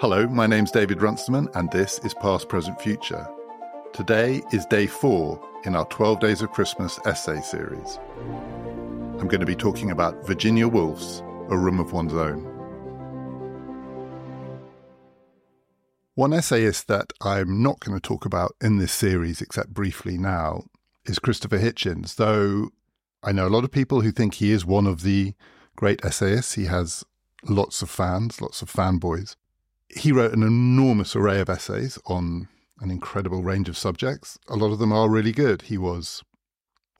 Hello, my name's David Runciman, and this is Past, Present, Future. Today is day four in our 12 Days of Christmas essay series. I'm going to be talking about Virginia Woolf's A Room of One's Own. One essayist that I'm not going to talk about in this series, except briefly now, is Christopher Hitchens, though I know a lot of people who think he is one of the great essayists. He has lots of fans, lots of fanboys he wrote an enormous array of essays on an incredible range of subjects. A lot of them are really good. He was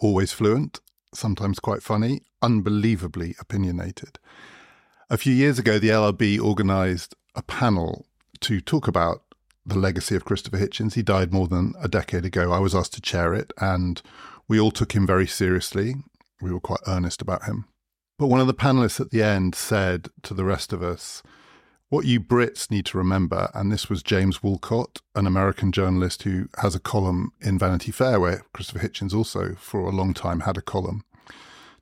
always fluent, sometimes quite funny, unbelievably opinionated. A few years ago, the LRB organised a panel to talk about the legacy of Christopher Hitchens. He died more than a decade ago. I was asked to chair it, and we all took him very seriously. We were quite earnest about him. But one of the panelists at the end said to the rest of us, what you Brits need to remember, and this was James Wolcott, an American journalist who has a column in Vanity Fair, where Christopher Hitchens also for a long time had a column.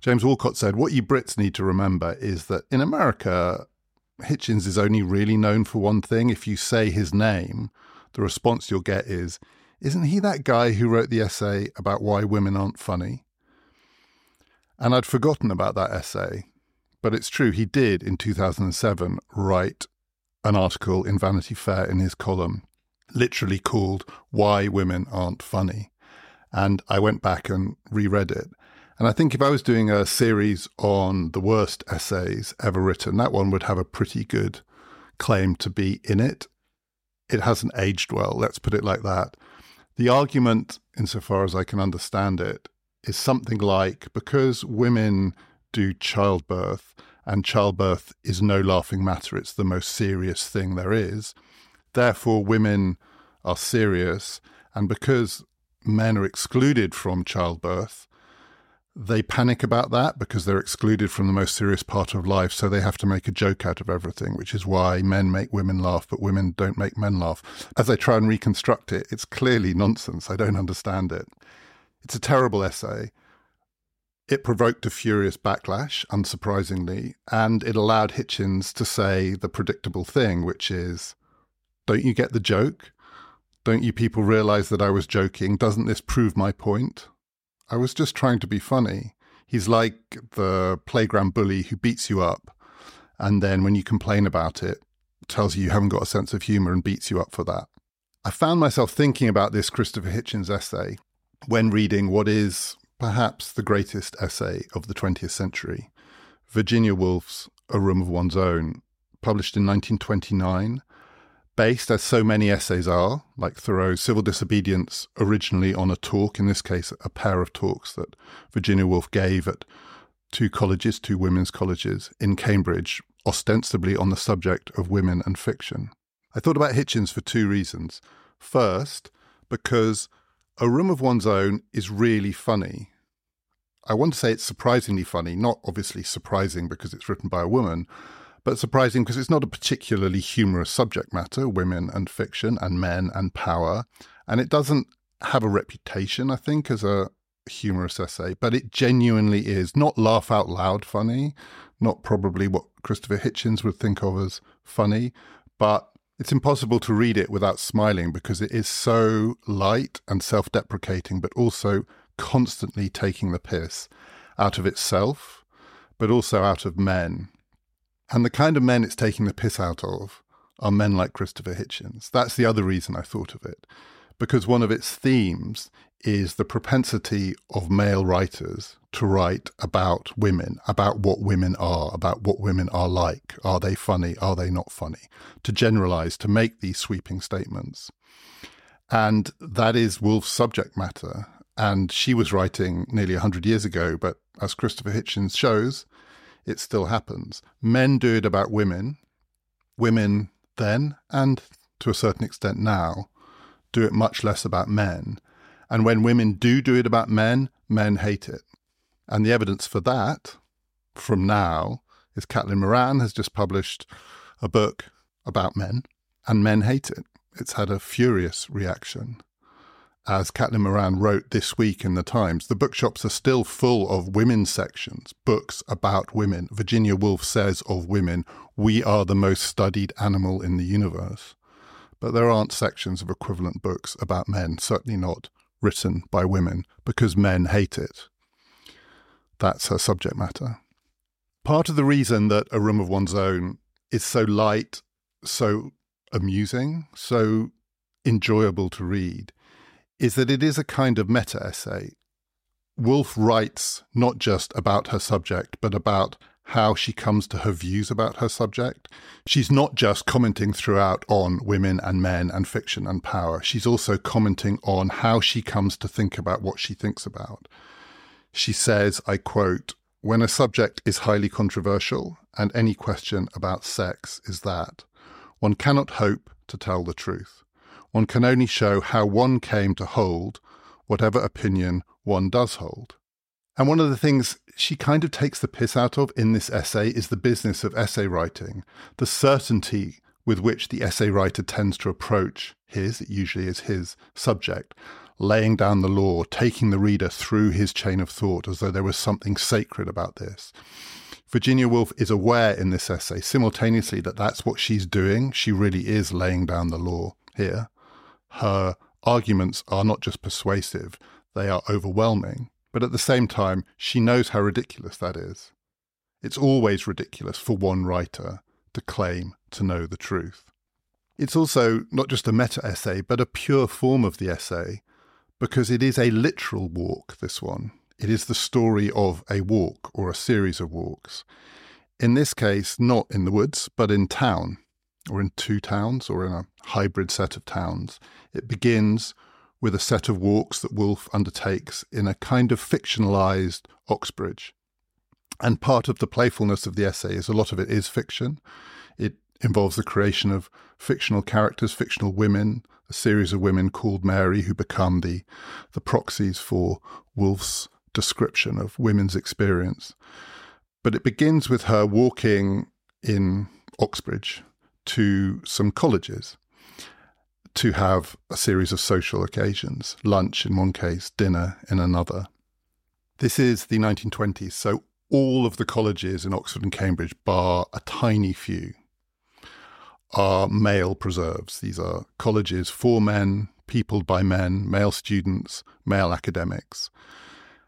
James Wolcott said, What you Brits need to remember is that in America, Hitchens is only really known for one thing. If you say his name, the response you'll get is, Isn't he that guy who wrote the essay about why women aren't funny? And I'd forgotten about that essay, but it's true, he did in 2007 write an article in Vanity Fair in his column, literally called Why Women Aren't Funny. And I went back and reread it. And I think if I was doing a series on the worst essays ever written, that one would have a pretty good claim to be in it. It hasn't aged well, let's put it like that. The argument, insofar as I can understand it, is something like because women do childbirth, and childbirth is no laughing matter. It's the most serious thing there is. Therefore, women are serious. And because men are excluded from childbirth, they panic about that because they're excluded from the most serious part of life. So they have to make a joke out of everything, which is why men make women laugh, but women don't make men laugh. As I try and reconstruct it, it's clearly nonsense. I don't understand it. It's a terrible essay. It provoked a furious backlash, unsurprisingly, and it allowed Hitchens to say the predictable thing, which is, Don't you get the joke? Don't you people realize that I was joking? Doesn't this prove my point? I was just trying to be funny. He's like the playground bully who beats you up, and then when you complain about it, tells you you haven't got a sense of humor and beats you up for that. I found myself thinking about this Christopher Hitchens essay when reading what is perhaps the greatest essay of the 20th century, Virginia Woolf's A Room of One's Own, published in 1929, based, as so many essays are, like Thoreau's Civil Disobedience, originally on a talk, in this case, a pair of talks that Virginia Woolf gave at two colleges, two women's colleges in Cambridge, ostensibly on the subject of women and fiction. I thought about Hitchens for two reasons. First, because a Room of One's Own is really funny. I want to say it's surprisingly funny, not obviously surprising because it's written by a woman, but surprising because it's not a particularly humorous subject matter women and fiction and men and power. And it doesn't have a reputation, I think, as a humorous essay, but it genuinely is not laugh out loud funny, not probably what Christopher Hitchens would think of as funny, but it's impossible to read it without smiling because it is so light and self deprecating, but also constantly taking the piss out of itself, but also out of men. And the kind of men it's taking the piss out of are men like Christopher Hitchens. That's the other reason I thought of it, because one of its themes is the propensity of male writers to write about women, about what women are, about what women are like. Are they funny? Are they not funny? To generalize, to make these sweeping statements. And that is Woolf's subject matter. And she was writing nearly 100 years ago, but as Christopher Hitchens shows, it still happens. Men do it about women. Women then, and to a certain extent now, do it much less about men. And when women do do it about men, men hate it. And the evidence for that from now is Caitlin Moran has just published a book about men, and men hate it. It's had a furious reaction. As Caitlin Moran wrote this week in the Times, the bookshops are still full of women's sections, books about women. Virginia Woolf says of women, we are the most studied animal in the universe. But there aren't sections of equivalent books about men, certainly not written by women, because men hate it. That's her subject matter. Part of the reason that A Room of One's Own is so light, so amusing, so enjoyable to read, is that it is a kind of meta essay. Woolf writes not just about her subject, but about how she comes to her views about her subject. She's not just commenting throughout on women and men and fiction and power. She's also commenting on how she comes to think about what she thinks about. She says, I quote, when a subject is highly controversial, and any question about sex is that, one cannot hope to tell the truth. One can only show how one came to hold whatever opinion one does hold. And one of the things she kind of takes the piss out of in this essay is the business of essay writing, the certainty with which the essay writer tends to approach his, it usually is his, subject, laying down the law, taking the reader through his chain of thought as though there was something sacred about this. Virginia Woolf is aware in this essay simultaneously that that's what she's doing. She really is laying down the law here. Her arguments are not just persuasive, they are overwhelming. But at the same time, she knows how ridiculous that is. It's always ridiculous for one writer to claim to know the truth. It's also not just a meta essay, but a pure form of the essay, because it is a literal walk, this one. It is the story of a walk or a series of walks. In this case, not in the woods, but in town, or in two towns, or in a hybrid set of towns. It begins with a set of walks that Woolf undertakes in a kind of fictionalized Oxbridge. And part of the playfulness of the essay is a lot of it is fiction. It involves the creation of fictional characters, fictional women, a series of women called Mary who become the, the proxies for Woolf's description of women's experience. But it begins with her walking in Oxbridge to some colleges to have a series of social occasions lunch in one case, dinner in another. This is the 1920s, so all of the colleges in Oxford and Cambridge, bar a tiny few, are male preserves. These are colleges for men, peopled by men, male students, male academics.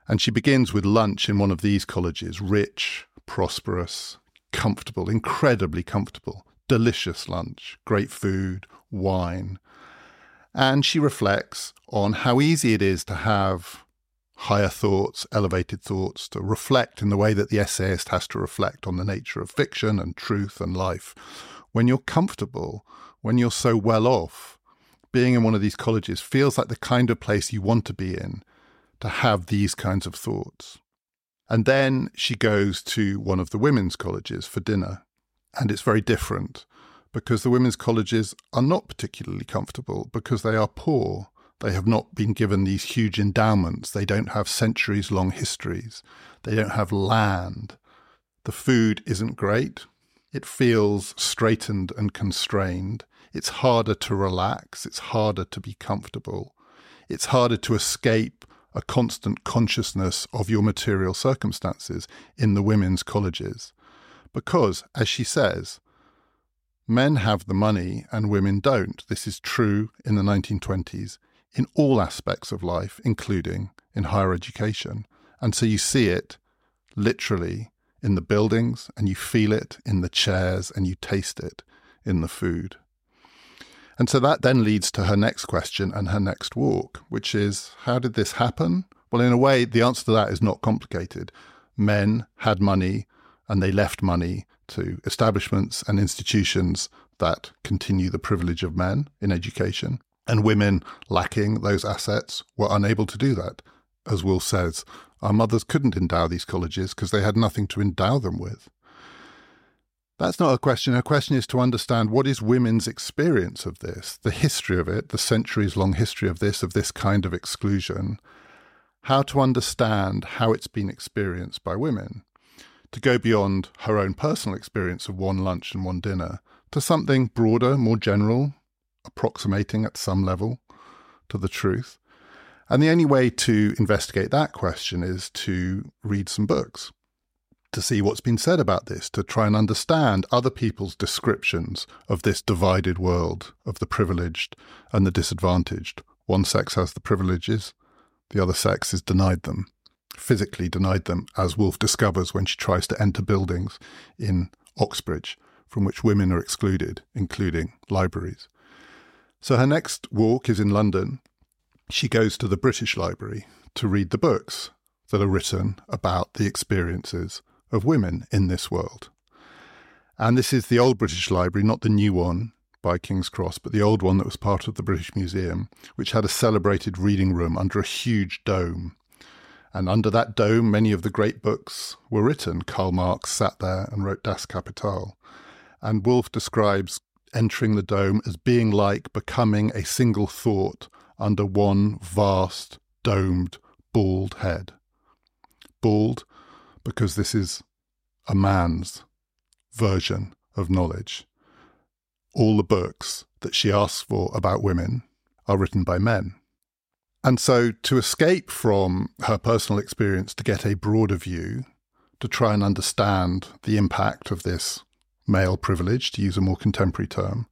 And she begins with lunch in one of these colleges rich, prosperous, comfortable, incredibly comfortable, delicious lunch, great food, wine, and she reflects on how easy it is to have higher thoughts, elevated thoughts, to reflect in the way that the essayist has to reflect on the nature of fiction and truth and life. When you're comfortable, when you're so well off, being in one of these colleges feels like the kind of place you want to be in to have these kinds of thoughts. And then she goes to one of the women's colleges for dinner, and it's very different because the women's colleges are not particularly comfortable because they are poor. They have not been given these huge endowments. They don't have centuries long histories. They don't have land. The food isn't great. It feels straitened and constrained. It's harder to relax. It's harder to be comfortable. It's harder to escape a constant consciousness of your material circumstances in the women's colleges. Because, as she says, Men have the money and women don't. This is true in the 1920s in all aspects of life, including in higher education. And so you see it literally in the buildings and you feel it in the chairs and you taste it in the food. And so that then leads to her next question and her next walk, which is how did this happen? Well, in a way, the answer to that is not complicated. Men had money and they left money to establishments and institutions that continue the privilege of men in education. And women lacking those assets were unable to do that. as Woolf says, our mothers couldn't endow these colleges because they had nothing to endow them with. That's not a question. A question is to understand what is women's experience of this, the history of it, the centuries long history of this, of this kind of exclusion, how to understand how it's been experienced by women, to go beyond her own personal experience of one lunch and one dinner to something broader, more general, approximating at some level to the truth. And the only way to investigate that question is to read some books to see what's been said about this, to try and understand other people's descriptions of this divided world of the privileged and the disadvantaged. One sex has the privileges, the other sex is denied them, physically denied them, as Woolf discovers when she tries to enter buildings in Oxbridge from which women are excluded, including libraries. So her next walk is in London. She goes to the British Library to read the books that are written about the experiences of women in this world. And this is the old British Library, not the new one by King's Cross, but the old one that was part of the British Museum, which had a celebrated reading room under a huge dome. And under that dome, many of the great books were written. Karl Marx sat there and wrote Das Kapital. And Woolf describes entering the dome as being like becoming a single thought under one vast, domed, bald head. Bald because this is a man's version of knowledge. All the books that she asks for about women are written by men. And so, to escape from her personal experience, to get a broader view, to try and understand the impact of this male privilege, to use a more contemporary term,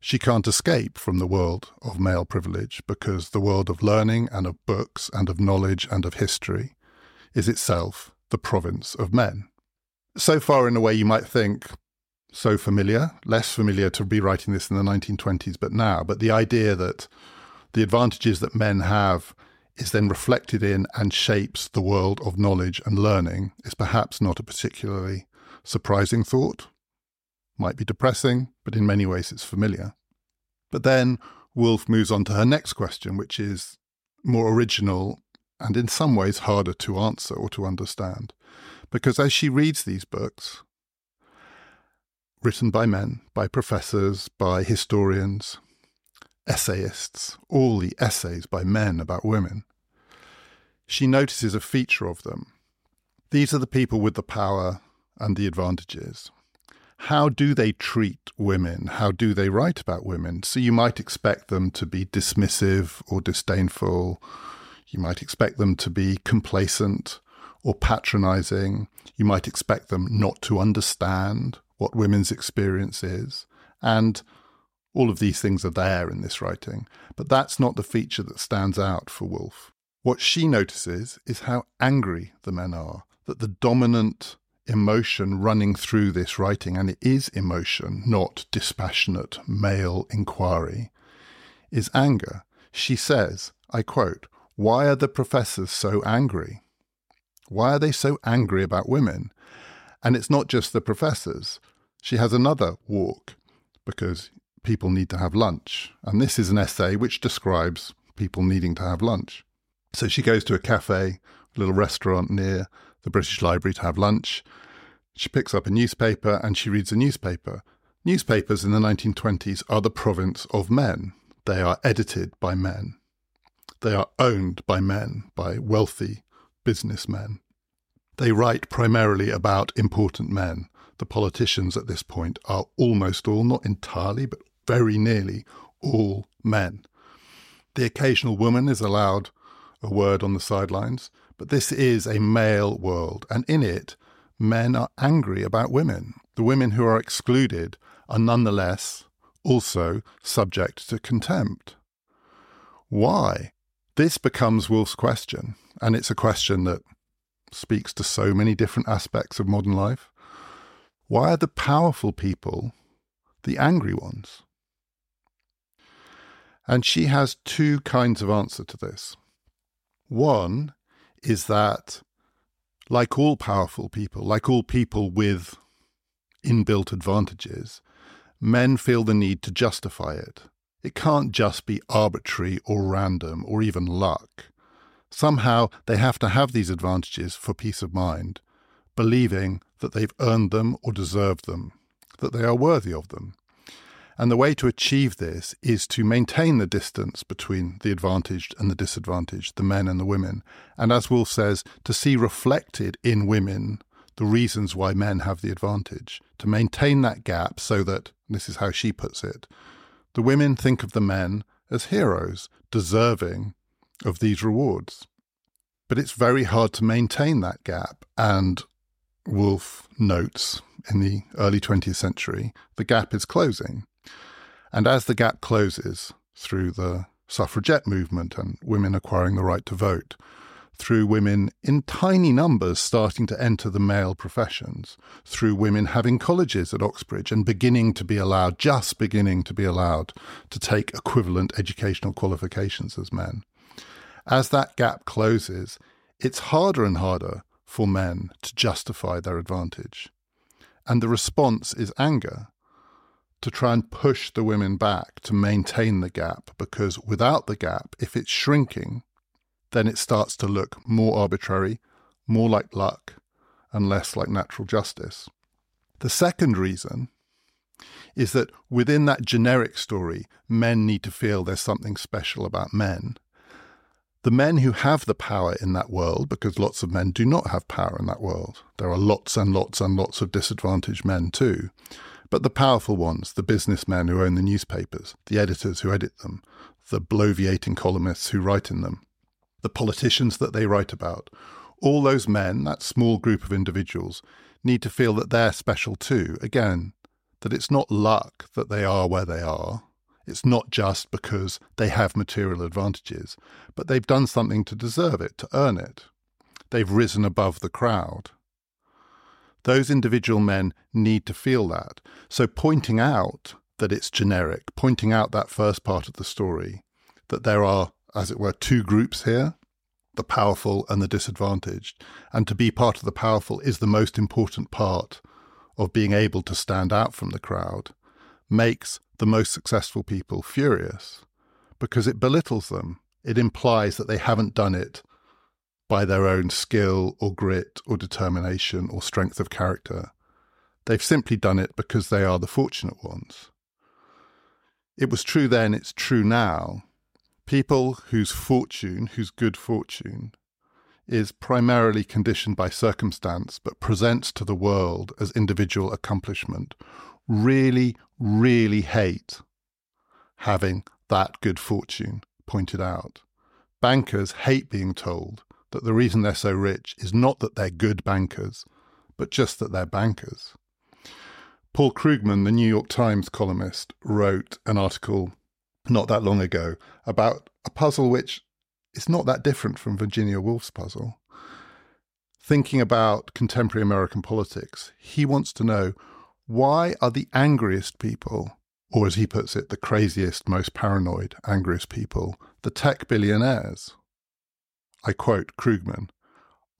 she can't escape from the world of male privilege because the world of learning and of books and of knowledge and of history is itself the province of men. So far, in a way, you might think so familiar, less familiar to be writing this in the 1920s, but now. But the idea that the advantages that men have is then reflected in and shapes the world of knowledge and learning is perhaps not a particularly surprising thought. Might be depressing, but in many ways it's familiar. But then Woolf moves on to her next question, which is more original and in some ways harder to answer or to understand. Because as she reads these books, written by men, by professors, by historians, essayists, all the essays by men about women, she notices a feature of them. These are the people with the power and the advantages. How do they treat women? How do they write about women? So you might expect them to be dismissive or disdainful you might expect them to be complacent or patronizing. You might expect them not to understand what women's experience is. And all of these things are there in this writing. But that's not the feature that stands out for Woolf. What she notices is how angry the men are, that the dominant emotion running through this writing, and it is emotion, not dispassionate male inquiry, is anger. She says, I quote, why are the professors so angry? Why are they so angry about women? And it's not just the professors. She has another walk because people need to have lunch. And this is an essay which describes people needing to have lunch. So she goes to a cafe, a little restaurant near the British Library to have lunch. She picks up a newspaper and she reads a newspaper. Newspapers in the 1920s are the province of men. They are edited by men. They are owned by men, by wealthy businessmen. They write primarily about important men. The politicians at this point are almost all, not entirely, but very nearly all men. The occasional woman is allowed a word on the sidelines, but this is a male world, and in it, men are angry about women. The women who are excluded are nonetheless also subject to contempt. Why? This becomes Woolf's question, and it's a question that speaks to so many different aspects of modern life. Why are the powerful people the angry ones? And she has two kinds of answer to this. One is that, like all powerful people, like all people with inbuilt advantages, men feel the need to justify it. It can't just be arbitrary or random or even luck. Somehow they have to have these advantages for peace of mind, believing that they've earned them or deserved them, that they are worthy of them. And the way to achieve this is to maintain the distance between the advantaged and the disadvantaged, the men and the women. And as Woolf says, to see reflected in women the reasons why men have the advantage, to maintain that gap so that, this is how she puts it, the women think of the men as heroes, deserving of these rewards. But it's very hard to maintain that gap. And Woolf notes in the early 20th century, the gap is closing. And as the gap closes through the suffragette movement and women acquiring the right to vote, through women in tiny numbers starting to enter the male professions, through women having colleges at Oxbridge and beginning to be allowed, just beginning to be allowed, to take equivalent educational qualifications as men. As that gap closes, it's harder and harder for men to justify their advantage. And the response is anger to try and push the women back to maintain the gap, because without the gap, if it's shrinking, then it starts to look more arbitrary, more like luck, and less like natural justice. The second reason is that within that generic story, men need to feel there's something special about men. The men who have the power in that world, because lots of men do not have power in that world, there are lots and lots and lots of disadvantaged men too. But the powerful ones, the businessmen who own the newspapers, the editors who edit them, the bloviating columnists who write in them, the politicians that they write about. All those men, that small group of individuals, need to feel that they're special too. Again, that it's not luck that they are where they are. It's not just because they have material advantages, but they've done something to deserve it, to earn it. They've risen above the crowd. Those individual men need to feel that. So pointing out that it's generic, pointing out that first part of the story, that there are as it were, two groups here the powerful and the disadvantaged. And to be part of the powerful is the most important part of being able to stand out from the crowd, makes the most successful people furious because it belittles them. It implies that they haven't done it by their own skill or grit or determination or strength of character. They've simply done it because they are the fortunate ones. It was true then, it's true now people whose fortune, whose good fortune, is primarily conditioned by circumstance but presents to the world as individual accomplishment, really, really hate having that good fortune pointed out. Bankers hate being told that the reason they're so rich is not that they're good bankers, but just that they're bankers. Paul Krugman, the New York Times columnist, wrote an article not that long ago about a puzzle which is not that different from Virginia Woolf's puzzle. Thinking about contemporary American politics, he wants to know why are the angriest people, or as he puts it, the craziest, most paranoid, angriest people, the tech billionaires? I quote Krugman.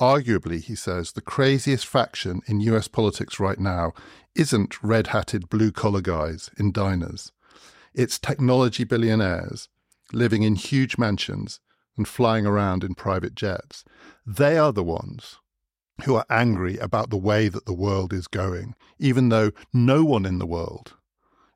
Arguably, he says, the craziest faction in US politics right now isn't red hatted blue collar guys in diners. It's technology billionaires living in huge mansions and flying around in private jets. They are the ones who are angry about the way that the world is going, even though no one in the world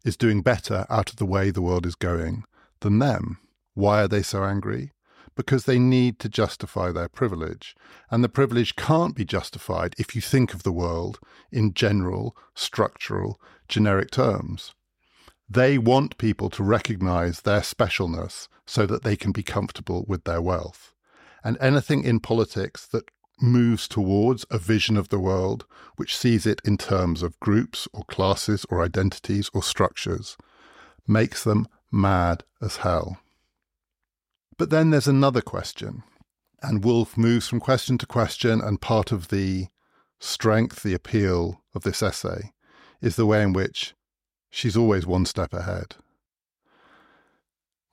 is doing better out of the way the world is going than them. Why are they so angry? Because they need to justify their privilege. And the privilege can't be justified if you think of the world in general, structural, generic terms. They want people to recognize their specialness so that they can be comfortable with their wealth. And anything in politics that moves towards a vision of the world which sees it in terms of groups or classes or identities or structures makes them mad as hell. But then there's another question, and Woolf moves from question to question, and part of the strength, the appeal of this essay is the way in which she's always one step ahead.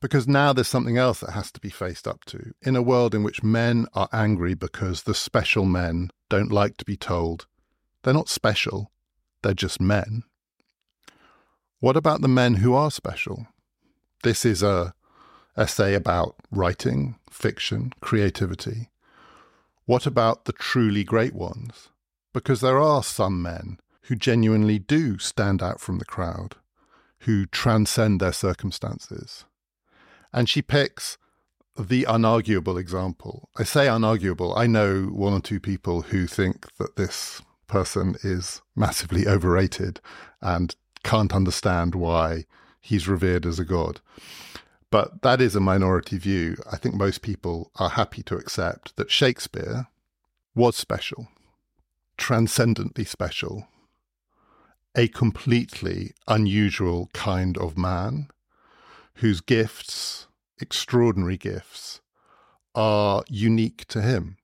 Because now there's something else that has to be faced up to. In a world in which men are angry because the special men don't like to be told they're not special, they're just men. What about the men who are special? This is a essay about writing, fiction, creativity. What about the truly great ones? Because there are some men who genuinely do stand out from the crowd, who transcend their circumstances. And she picks the unarguable example. I say unarguable. I know one or two people who think that this person is massively overrated and can't understand why he's revered as a god. But that is a minority view. I think most people are happy to accept that Shakespeare was special, transcendently special, a completely unusual kind of man whose gifts, extraordinary gifts, are unique to him.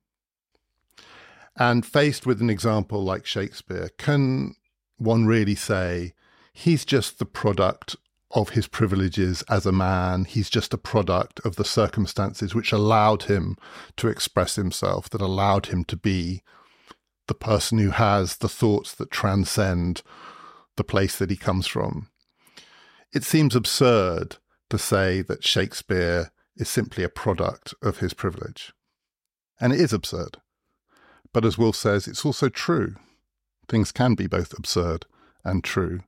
And faced with an example like Shakespeare, can one really say he's just the product of his privileges as a man. He's just a product of the circumstances which allowed him to express himself, that allowed him to be the person who has the thoughts that transcend the place that he comes from. It seems absurd to say that Shakespeare is simply a product of his privilege. And it is absurd. But as Woolf says, it's also true. Things can be both absurd and true.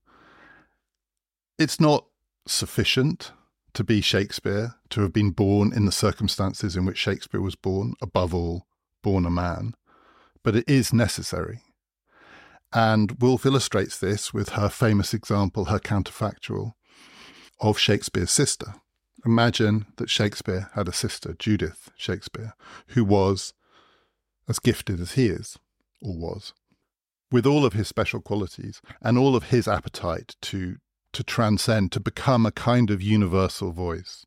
It's not sufficient to be Shakespeare, to have been born in the circumstances in which Shakespeare was born, above all, born a man, but it is necessary. And Woolf illustrates this with her famous example, her counterfactual, of Shakespeare's sister. Imagine that Shakespeare had a sister, Judith Shakespeare, who was as gifted as he is, or was, with all of his special qualities and all of his appetite to to transcend, to become a kind of universal voice.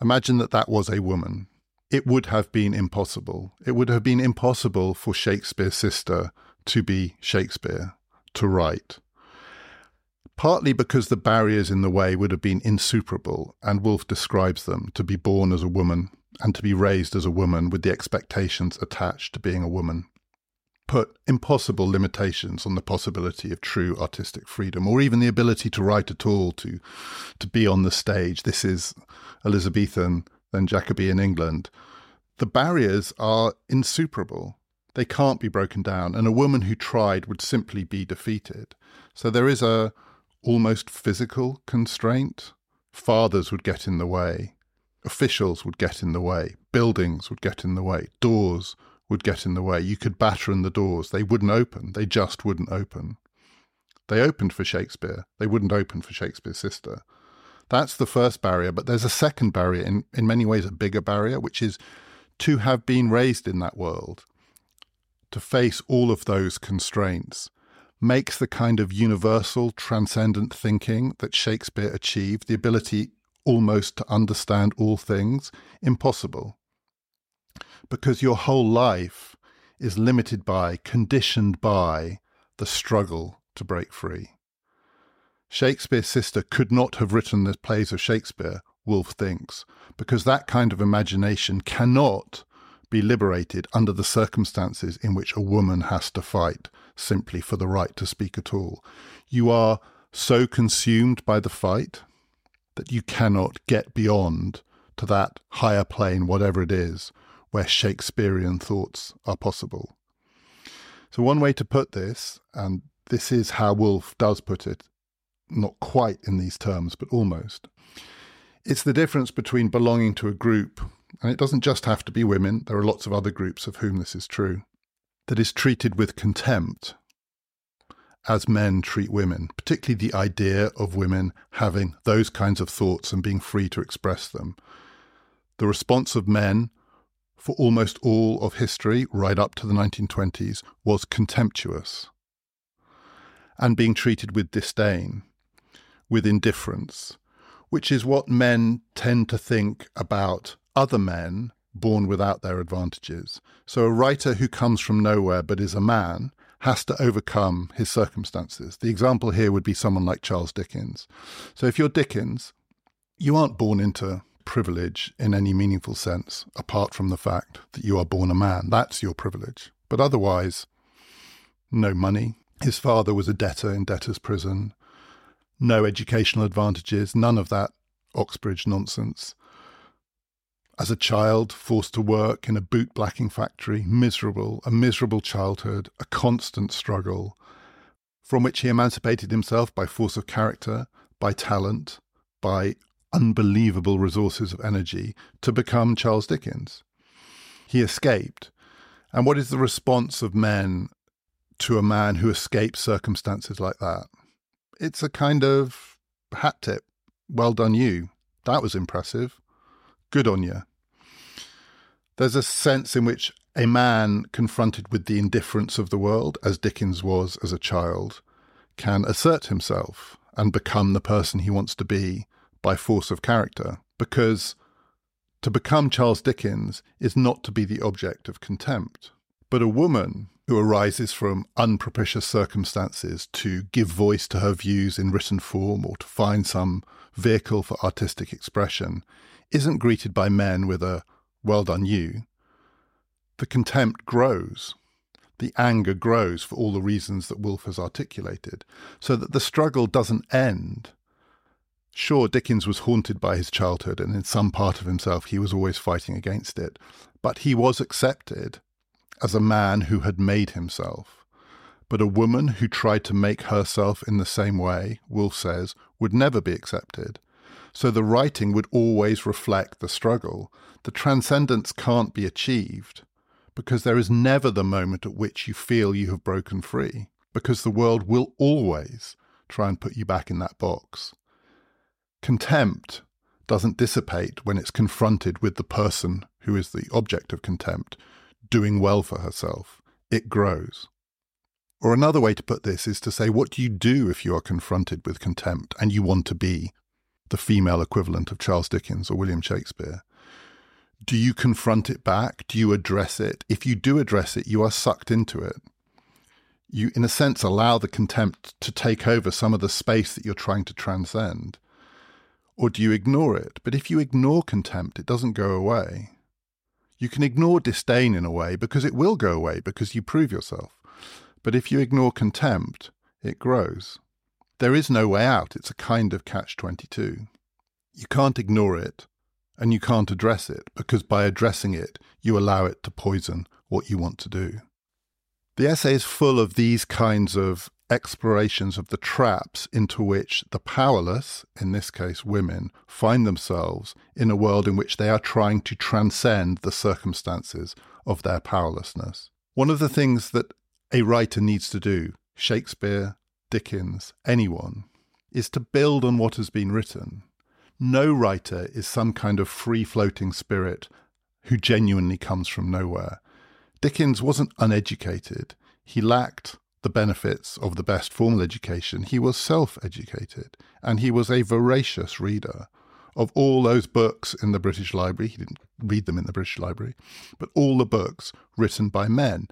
Imagine that that was a woman. It would have been impossible. It would have been impossible for Shakespeare's sister to be Shakespeare, to write. Partly because the barriers in the way would have been insuperable, and Woolf describes them to be born as a woman and to be raised as a woman with the expectations attached to being a woman put impossible limitations on the possibility of true artistic freedom or even the ability to write at all to to be on the stage. This is elizabethan then jacobean england. The barriers are insuperable. They can't be broken down and a woman who tried would simply be defeated. So there is a almost physical constraint. Fathers would get in the way. Officials would get in the way. Buildings would get in the way. Doors would get in the way. You could batter in the doors. They wouldn't open. They just wouldn't open. They opened for Shakespeare. They wouldn't open for Shakespeare's sister. That's the first barrier. But there's a second barrier, in, in many ways a bigger barrier, which is to have been raised in that world, to face all of those constraints, makes the kind of universal, transcendent thinking that Shakespeare achieved, the ability almost to understand all things, impossible because your whole life is limited by, conditioned by the struggle to break free. Shakespeare's sister could not have written the plays of Shakespeare, Woolf thinks, because that kind of imagination cannot be liberated under the circumstances in which a woman has to fight simply for the right to speak at all. You are so consumed by the fight that you cannot get beyond to that higher plane, whatever it is, where Shakespearean thoughts are possible. So, one way to put this, and this is how Woolf does put it, not quite in these terms, but almost, it's the difference between belonging to a group, and it doesn't just have to be women, there are lots of other groups of whom this is true, that is treated with contempt as men treat women, particularly the idea of women having those kinds of thoughts and being free to express them. The response of men for almost all of history, right up to the 1920s, was contemptuous and being treated with disdain, with indifference, which is what men tend to think about other men born without their advantages. So a writer who comes from nowhere but is a man has to overcome his circumstances. The example here would be someone like Charles Dickens. So if you're Dickens, you aren't born into privilege in any meaningful sense, apart from the fact that you are born a man. That's your privilege. But otherwise, no money. His father was a debtor in debtor's prison. No educational advantages. None of that Oxbridge nonsense. As a child, forced to work in a boot blacking factory, miserable, a miserable childhood, a constant struggle, from which he emancipated himself by force of character, by talent, by unbelievable resources of energy to become Charles Dickens. He escaped. And what is the response of men to a man who escapes circumstances like that? It's a kind of hat tip. Well done, you. That was impressive. Good on you. There's a sense in which a man confronted with the indifference of the world, as Dickens was as a child, can assert himself and become the person he wants to be by force of character. Because to become Charles Dickens is not to be the object of contempt. But a woman who arises from unpropitious circumstances to give voice to her views in written form or to find some vehicle for artistic expression isn't greeted by men with a well done you. The contempt grows. The anger grows for all the reasons that Woolf has articulated, so that the struggle doesn't end. Sure, Dickens was haunted by his childhood, and in some part of himself he was always fighting against it, but he was accepted as a man who had made himself. But a woman who tried to make herself in the same way, Woolf says, would never be accepted. So the writing would always reflect the struggle. The transcendence can't be achieved because there is never the moment at which you feel you have broken free, because the world will always try and put you back in that box. Contempt doesn't dissipate when it's confronted with the person who is the object of contempt doing well for herself, it grows. Or another way to put this is to say, what do you do if you are confronted with contempt and you want to be the female equivalent of Charles Dickens or William Shakespeare? Do you confront it back? Do you address it? If you do address it, you are sucked into it. You, in a sense, allow the contempt to take over some of the space that you're trying to transcend. Or do you ignore it? But if you ignore contempt, it doesn't go away. You can ignore disdain in a way because it will go away because you prove yourself. But if you ignore contempt, it grows. There is no way out. It's a kind of catch 22. You can't ignore it and you can't address it because by addressing it, you allow it to poison what you want to do. The essay is full of these kinds of explorations of the traps into which the powerless, in this case women, find themselves in a world in which they are trying to transcend the circumstances of their powerlessness. One of the things that a writer needs to do, Shakespeare, Dickens, anyone, is to build on what has been written. No writer is some kind of free floating spirit who genuinely comes from nowhere. Dickens wasn't uneducated. He lacked the benefits of the best formal education, he was self educated and he was a voracious reader of all those books in the British Library. He didn't read them in the British Library, but all the books written by men.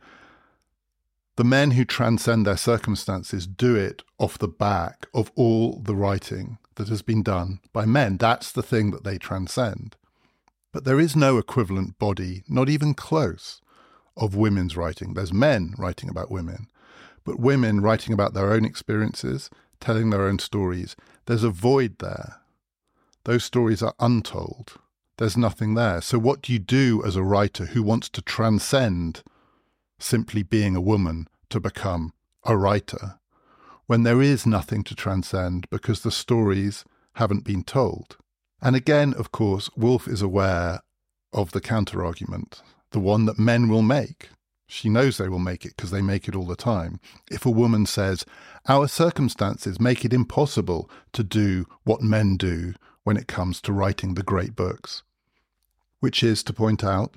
The men who transcend their circumstances do it off the back of all the writing that has been done by men. That's the thing that they transcend. But there is no equivalent body, not even close, of women's writing. There's men writing about women, but women writing about their own experiences, telling their own stories. There's a void there. Those stories are untold. There's nothing there. So, what do you do as a writer who wants to transcend simply being a woman to become a writer when there is nothing to transcend because the stories haven't been told? And again, of course, Woolf is aware of the counter argument, the one that men will make. She knows they will make it because they make it all the time. If a woman says, Our circumstances make it impossible to do what men do when it comes to writing the great books, which is to point out,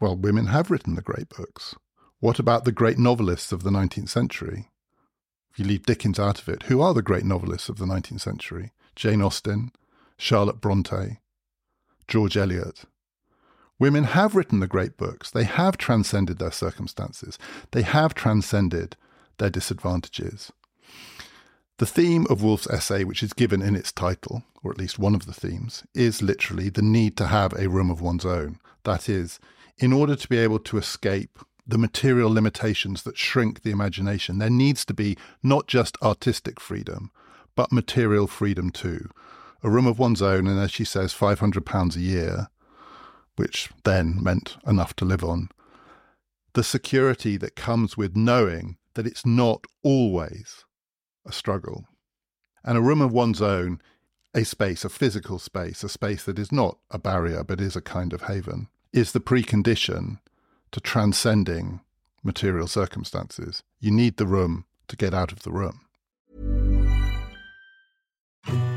well, women have written the great books. What about the great novelists of the 19th century? If you leave Dickens out of it, who are the great novelists of the 19th century? Jane Austen, Charlotte Bronte, George Eliot. Women have written the great books. They have transcended their circumstances. They have transcended their disadvantages. The theme of Woolf's essay, which is given in its title, or at least one of the themes, is literally the need to have a room of one's own. That is, in order to be able to escape the material limitations that shrink the imagination, there needs to be not just artistic freedom, but material freedom too a room of one's own, and as she says, £500 a year, which then meant enough to live on, the security that comes with knowing that it's not always a struggle. And a room of one's own, a space, a physical space, a space that is not a barrier but is a kind of haven, is the precondition to transcending material circumstances. You need the room to get out of the room.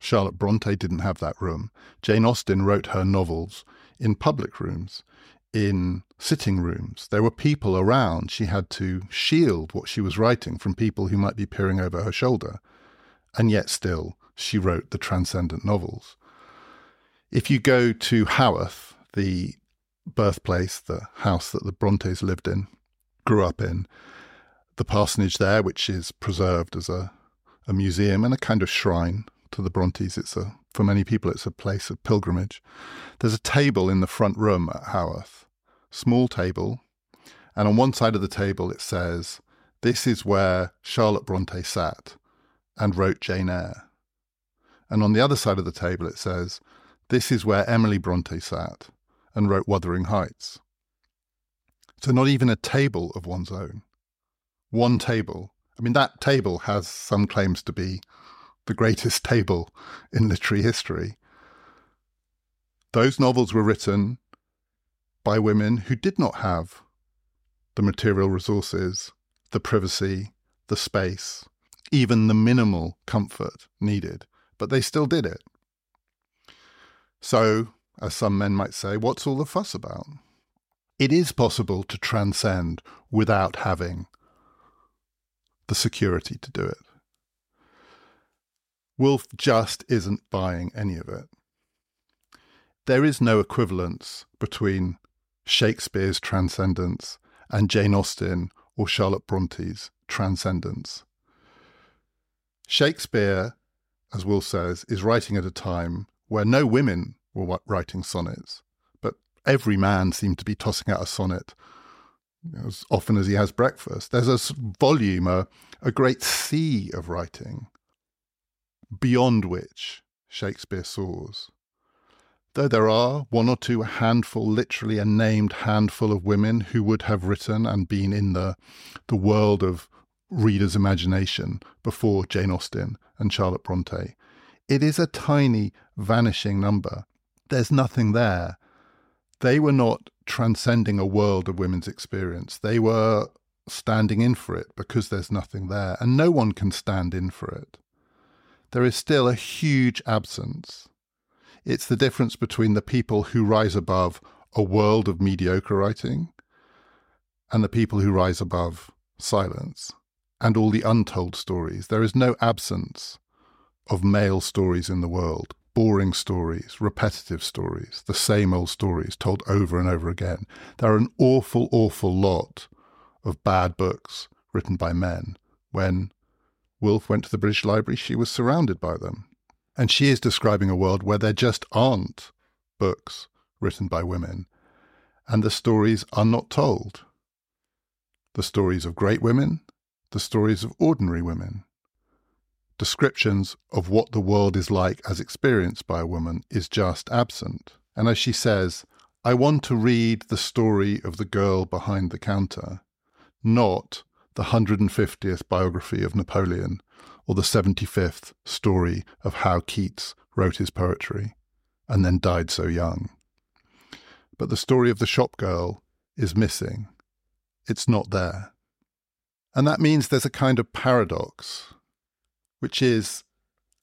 Charlotte Bronte didn't have that room. Jane Austen wrote her novels in public rooms, in sitting rooms. There were people around. She had to shield what she was writing from people who might be peering over her shoulder. And yet, still, she wrote the transcendent novels. If you go to Haworth, the birthplace, the house that the Brontes lived in, grew up in, the parsonage there, which is preserved as a, a museum and a kind of shrine to the Brontes. It's a for many people it's a place of pilgrimage. There's a table in the front room at Haworth, small table, and on one side of the table it says, "This is where Charlotte Bronte sat and wrote Jane Eyre." And on the other side of the table it says, "This is where Emily Bronte sat and wrote Wuthering Heights." So not even a table of one's own. One table. I mean, that table has some claims to be the greatest table in literary history. Those novels were written by women who did not have the material resources, the privacy, the space, even the minimal comfort needed, but they still did it. So, as some men might say, what's all the fuss about? It is possible to transcend without having the security to do it. Woolf just isn't buying any of it. There is no equivalence between Shakespeare's transcendence and Jane Austen or Charlotte Bronte's transcendence. Shakespeare, as Will says, is writing at a time where no women were writing sonnets, but every man seemed to be tossing out a sonnet as often as he has breakfast. There's a volume, a, a great sea of writing beyond which Shakespeare soars. Though there are one or two handful, literally a named handful of women who would have written and been in the, the world of readers' imagination before Jane Austen and Charlotte Bronte, it is a tiny, vanishing number. There's nothing there. They were not transcending a world of women's experience. They were standing in for it because there's nothing there, and no one can stand in for it there is still a huge absence. It's the difference between the people who rise above a world of mediocre writing and the people who rise above silence and all the untold stories. There is no absence of male stories in the world, boring stories, repetitive stories, the same old stories told over and over again. There are an awful, awful lot of bad books written by men when Woolf went to the British Library, she was surrounded by them. And she is describing a world where there just aren't books written by women, and the stories are not told. The stories of great women, the stories of ordinary women. Descriptions of what the world is like as experienced by a woman is just absent. And as she says, I want to read the story of the girl behind the counter. not the 150th biography of Napoleon or the 75th story of how Keats wrote his poetry and then died so young. But the story of the shop girl is missing. It's not there. And that means there's a kind of paradox, which is,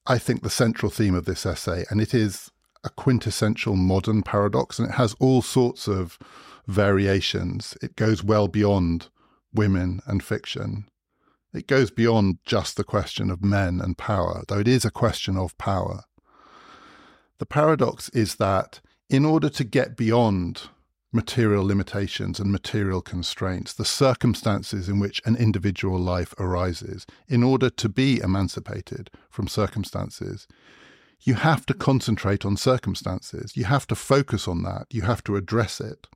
I think, the central theme of this essay. And it is a quintessential modern paradox, and it has all sorts of variations. It goes well beyond women and fiction. It goes beyond just the question of men and power, though it is a question of power. The paradox is that in order to get beyond material limitations and material constraints, the circumstances in which an individual life arises, in order to be emancipated from circumstances, you have to concentrate on circumstances. You have to focus on that. You have to address it.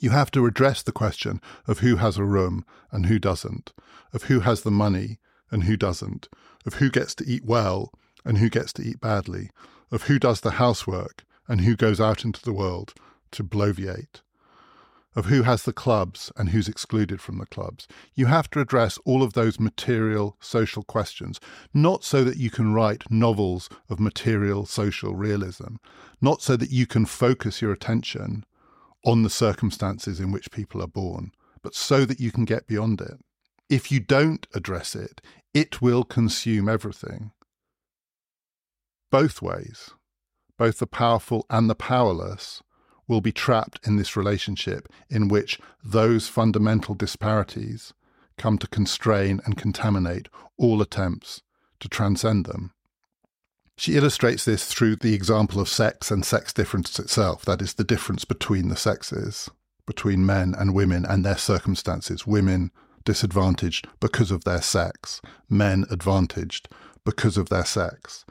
You have to address the question of who has a room and who doesn't, of who has the money and who doesn't, of who gets to eat well and who gets to eat badly, of who does the housework and who goes out into the world to bloviate, of who has the clubs and who's excluded from the clubs. You have to address all of those material social questions, not so that you can write novels of material social realism, not so that you can focus your attention on the circumstances in which people are born, but so that you can get beyond it. If you don't address it, it will consume everything. Both ways, both the powerful and the powerless, will be trapped in this relationship in which those fundamental disparities come to constrain and contaminate all attempts to transcend them. She illustrates this through the example of sex and sex difference itself, that is, the difference between the sexes, between men and women and their circumstances. Women disadvantaged because of their sex, men advantaged because of their sex.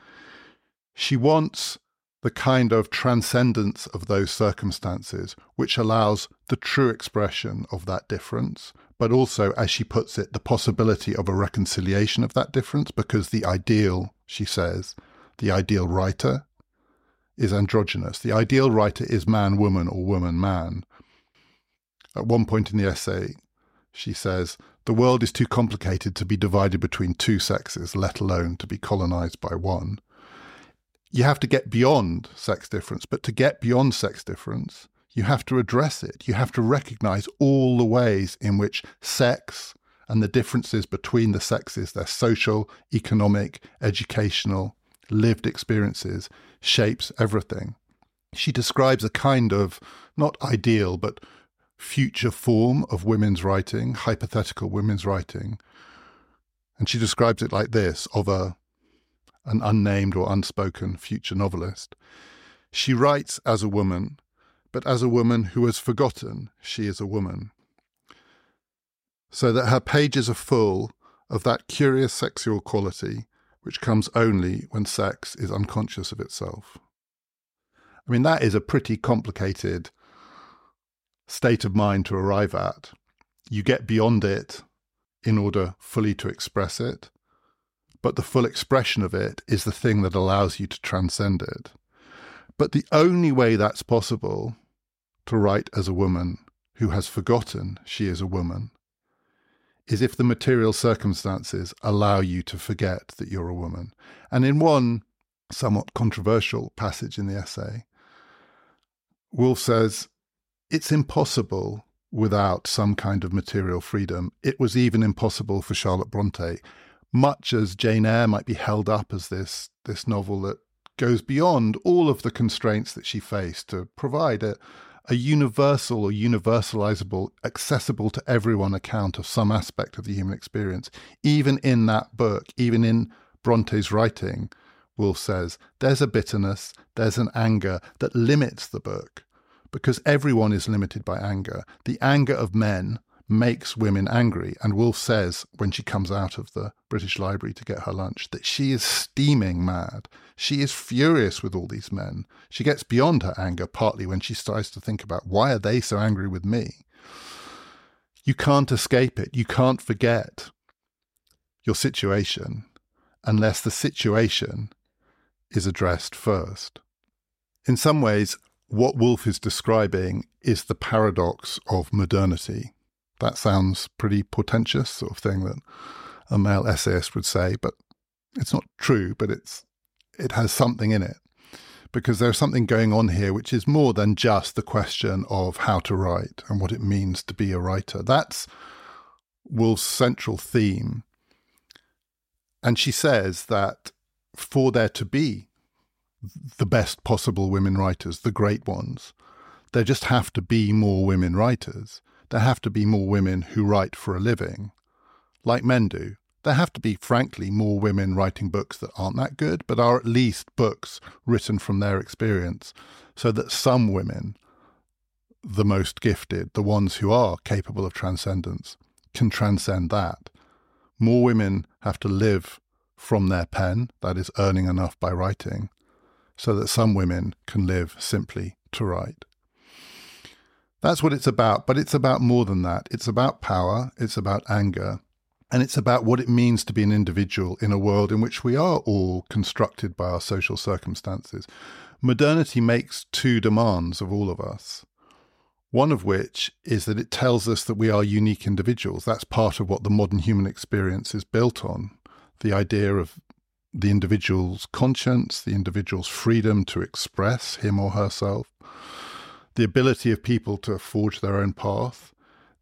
She wants the kind of transcendence of those circumstances which allows the true expression of that difference, but also, as she puts it, the possibility of a reconciliation of that difference, because the ideal, she says, the ideal writer is androgynous. The ideal writer is man woman or woman man. At one point in the essay, she says, The world is too complicated to be divided between two sexes, let alone to be colonized by one. You have to get beyond sex difference, but to get beyond sex difference, you have to address it. You have to recognize all the ways in which sex and the differences between the sexes, their social, economic, educational, lived experiences shapes everything. She describes a kind of, not ideal, but future form of women's writing, hypothetical women's writing. And she describes it like this of a an unnamed or unspoken future novelist. She writes as a woman, but as a woman who has forgotten she is a woman. So that her pages are full of that curious sexual quality which comes only when sex is unconscious of itself. I mean, that is a pretty complicated state of mind to arrive at. You get beyond it in order fully to express it, but the full expression of it is the thing that allows you to transcend it. But the only way that's possible to write as a woman who has forgotten she is a woman is if the material circumstances allow you to forget that you're a woman. And in one somewhat controversial passage in the essay, Woolf says, It's impossible without some kind of material freedom. It was even impossible for Charlotte Bronte, much as Jane Eyre might be held up as this, this novel that goes beyond all of the constraints that she faced to provide a, a universal or universalizable, accessible to everyone account of some aspect of the human experience. Even in that book, even in Bronte's writing, Woolf says there's a bitterness, there's an anger that limits the book because everyone is limited by anger. The anger of men makes women angry. And Woolf says when she comes out of the British Library to get her lunch that she is steaming mad. She is furious with all these men. She gets beyond her anger partly when she starts to think about why are they so angry with me? You can't escape it. You can't forget your situation unless the situation is addressed first. In some ways, what Woolf is describing is the paradox of modernity That sounds pretty portentous, sort of thing that a male essayist would say, but it's not true, but it's it has something in it because there's something going on here which is more than just the question of how to write and what it means to be a writer. That's Woolf's central theme. And she says that for there to be the best possible women writers, the great ones, there just have to be more women writers. There have to be more women who write for a living, like men do there have to be, frankly, more women writing books that aren't that good, but are at least books written from their experience, so that some women, the most gifted, the ones who are capable of transcendence, can transcend that. More women have to live from their pen, that is, earning enough by writing, so that some women can live simply to write. That's what it's about, but it's about more than that. It's about power, it's about anger, and it's about what it means to be an individual in a world in which we are all constructed by our social circumstances. Modernity makes two demands of all of us. One of which is that it tells us that we are unique individuals. That's part of what the modern human experience is built on the idea of the individual's conscience, the individual's freedom to express him or herself, the ability of people to forge their own path,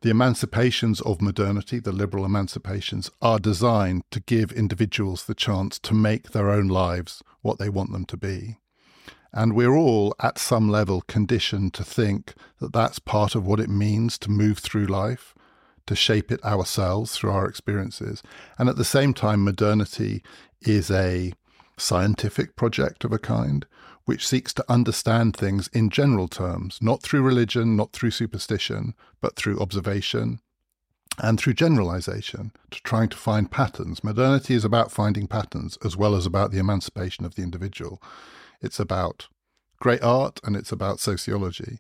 the emancipations of modernity, the liberal emancipations, are designed to give individuals the chance to make their own lives what they want them to be. And we're all, at some level, conditioned to think that that's part of what it means to move through life, to shape it ourselves through our experiences. And at the same time, modernity is a scientific project of a kind which seeks to understand things in general terms, not through religion, not through superstition, but through observation and through generalization, to trying to find patterns. Modernity is about finding patterns as well as about the emancipation of the individual. It's about great art and it's about sociology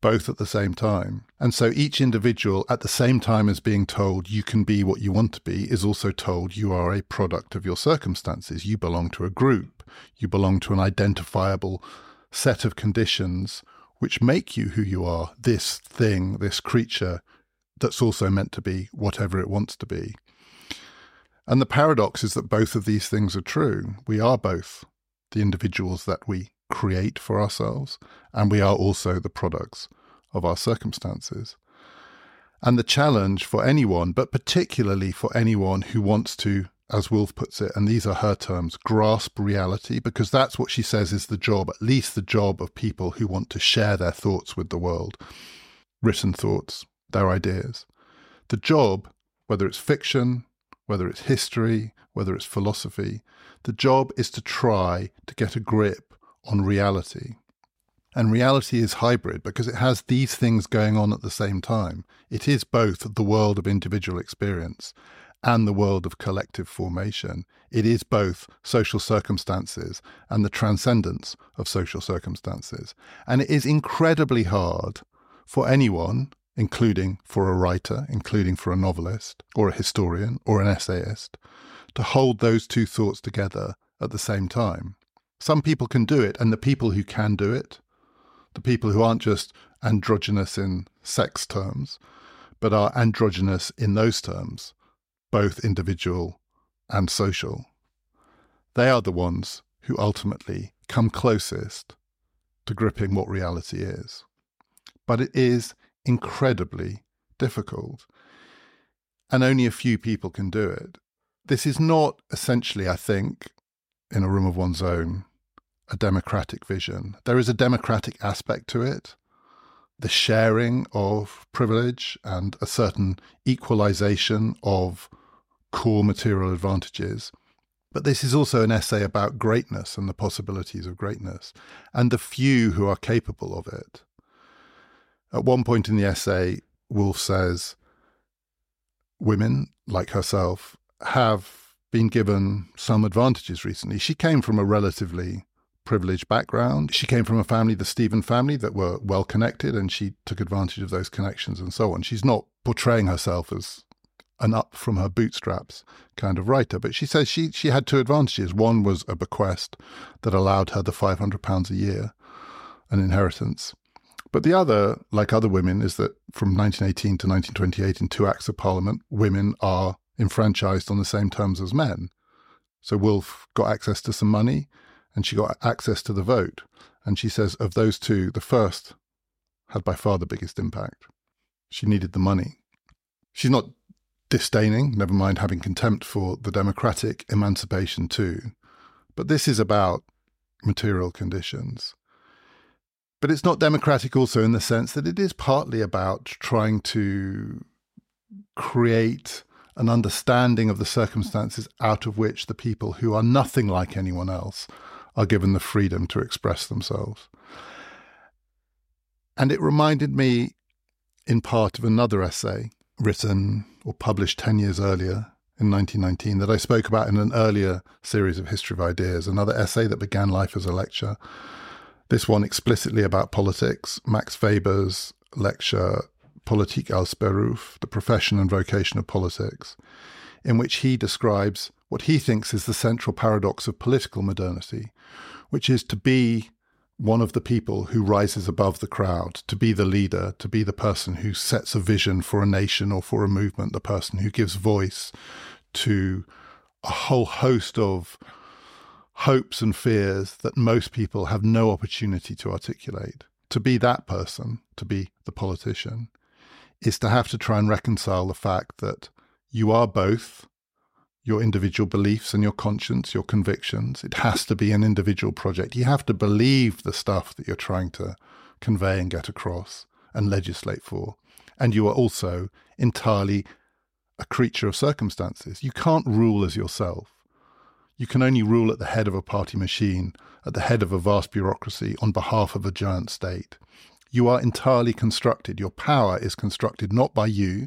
both at the same time. And so each individual, at the same time as being told you can be what you want to be, is also told you are a product of your circumstances. You belong to a group, you belong to an identifiable set of conditions which make you who you are, this thing, this creature that's also meant to be whatever it wants to be. And the paradox is that both of these things are true. We are both the individuals that we create for ourselves, and we are also the products of our circumstances. And the challenge for anyone, but particularly for anyone who wants to, as Woolf puts it, and these are her terms, grasp reality, because that's what she says is the job, at least the job of people who want to share their thoughts with the world, written thoughts, their ideas. The job, whether it's fiction, whether it's history, whether it's philosophy, the job is to try to get a grip on reality. And reality is hybrid because it has these things going on at the same time. It is both the world of individual experience and the world of collective formation. It is both social circumstances and the transcendence of social circumstances. And it is incredibly hard for anyone, including for a writer, including for a novelist, or a historian, or an essayist, to hold those two thoughts together at the same time. Some people can do it, and the people who can do it, the people who aren't just androgynous in sex terms, but are androgynous in those terms, both individual and social, they are the ones who ultimately come closest to gripping what reality is. But it is incredibly difficult, and only a few people can do it. This is not essentially, I think, in a room of one's own a democratic vision. There is a democratic aspect to it, the sharing of privilege and a certain equalization of core material advantages. But this is also an essay about greatness and the possibilities of greatness, and the few who are capable of it. At one point in the essay, Woolf says, Women, like herself, have been given some advantages recently. She came from a relatively privileged background. She came from a family, the Stephen family, that were well connected, and she took advantage of those connections and so on. She's not portraying herself as an up from her bootstraps kind of writer, but she says she she had two advantages. One was a bequest that allowed her the five hundred pounds a year, an inheritance. But the other, like other women, is that from 1918 to 1928, in two acts of parliament, women are enfranchised on the same terms as men. So Woolf got access to some money and she got access to the vote. And she says, of those two, the first had by far the biggest impact. She needed the money. She's not disdaining, never mind having contempt for the democratic emancipation too. But this is about material conditions. But it's not democratic also in the sense that it is partly about trying to create an understanding of the circumstances out of which the people who are nothing like anyone else are given the freedom to express themselves. And it reminded me in part of another essay written or published 10 years earlier in 1919 that I spoke about in an earlier series of History of Ideas, another essay that began life as a lecture. This one explicitly about politics, Max Weber's lecture, Politik als Beruf, the profession and vocation of politics, in which he describes what he thinks is the central paradox of political modernity, which is to be one of the people who rises above the crowd, to be the leader, to be the person who sets a vision for a nation or for a movement, the person who gives voice to a whole host of hopes and fears that most people have no opportunity to articulate. To be that person, to be the politician, is to have to try and reconcile the fact that you are both your individual beliefs and your conscience, your convictions. It has to be an individual project. You have to believe the stuff that you're trying to convey and get across and legislate for. And you are also entirely a creature of circumstances. You can't rule as yourself. You can only rule at the head of a party machine, at the head of a vast bureaucracy, on behalf of a giant state. You are entirely constructed. Your power is constructed not by you,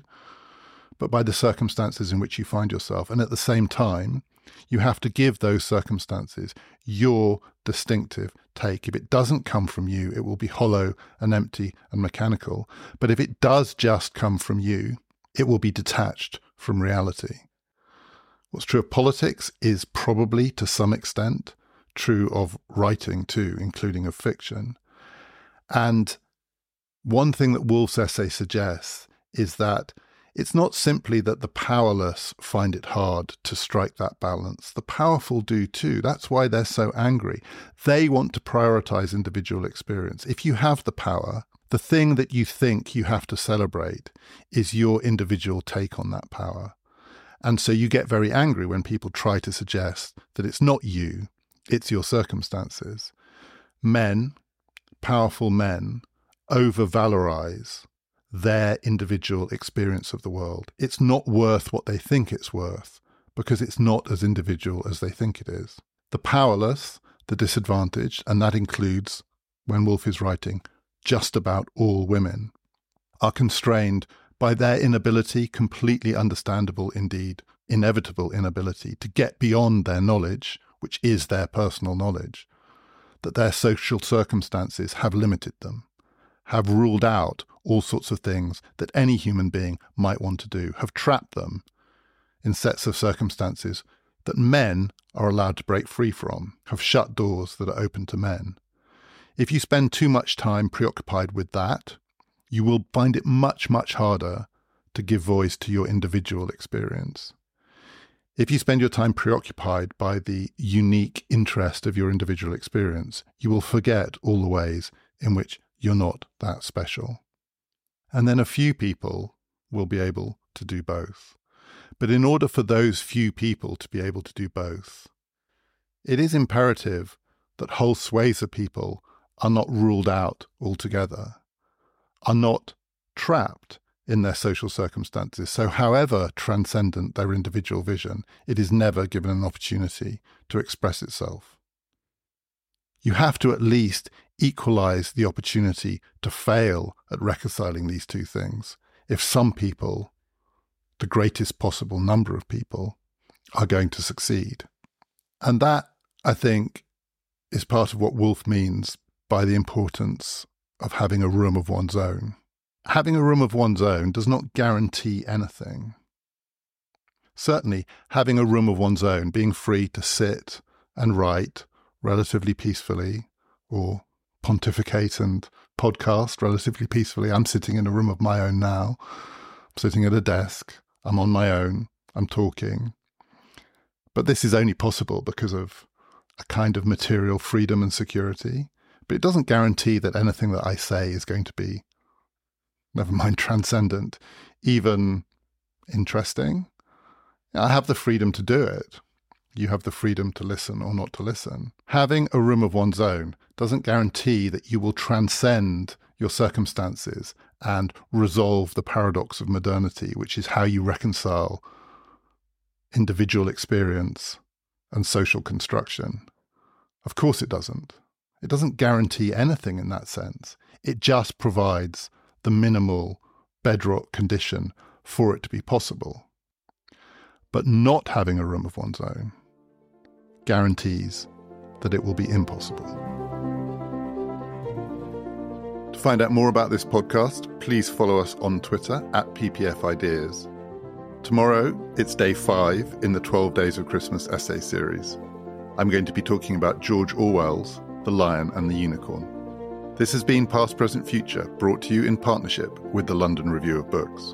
but by the circumstances in which you find yourself. And at the same time, you have to give those circumstances your distinctive take. If it doesn't come from you, it will be hollow and empty and mechanical. But if it does just come from you, it will be detached from reality. What's true of politics is probably to some extent true of writing too, including of fiction. And one thing that Woolf's essay suggests is that it's not simply that the powerless find it hard to strike that balance. The powerful do too. That's why they're so angry. They want to prioritize individual experience. If you have the power, the thing that you think you have to celebrate is your individual take on that power. And so you get very angry when people try to suggest that it's not you, it's your circumstances. Men, powerful men, over valorize their individual experience of the world. It's not worth what they think it's worth because it's not as individual as they think it is. The powerless, the disadvantaged, and that includes, when Woolf is writing, just about all women, are constrained by their inability, completely understandable indeed, inevitable inability, to get beyond their knowledge, which is their personal knowledge, that their social circumstances have limited them, have ruled out all sorts of things that any human being might want to do, have trapped them in sets of circumstances that men are allowed to break free from, have shut doors that are open to men. If you spend too much time preoccupied with that, you will find it much, much harder to give voice to your individual experience. If you spend your time preoccupied by the unique interest of your individual experience, you will forget all the ways in which you're not that special. And then a few people will be able to do both. But in order for those few people to be able to do both, it is imperative that whole swathes of people are not ruled out altogether, are not trapped in their social circumstances. So, however transcendent their individual vision, it is never given an opportunity to express itself. You have to at least equalize the opportunity to fail at reconciling these two things if some people, the greatest possible number of people, are going to succeed. And that, I think, is part of what Woolf means by the importance of having a room of one's own. Having a room of one's own does not guarantee anything. Certainly, having a room of one's own, being free to sit and write relatively peacefully or pontificate and podcast relatively peacefully. I'm sitting in a room of my own now. I'm sitting at a desk. I'm on my own. I'm talking. But this is only possible because of a kind of material freedom and security. But it doesn't guarantee that anything that I say is going to be, never mind transcendent, even interesting. I have the freedom to do it. You have the freedom to listen or not to listen. Having a room of one's own doesn't guarantee that you will transcend your circumstances and resolve the paradox of modernity, which is how you reconcile individual experience and social construction. Of course, it doesn't. It doesn't guarantee anything in that sense. It just provides the minimal bedrock condition for it to be possible. But not having a room of one's own guarantees that it will be impossible. To find out more about this podcast, please follow us on Twitter at PPF Ideas. Tomorrow, it's day five in the 12 Days of Christmas essay series. I'm going to be talking about George Orwell's The Lion and the Unicorn. This has been Past, Present, Future, brought to you in partnership with the London Review of Books.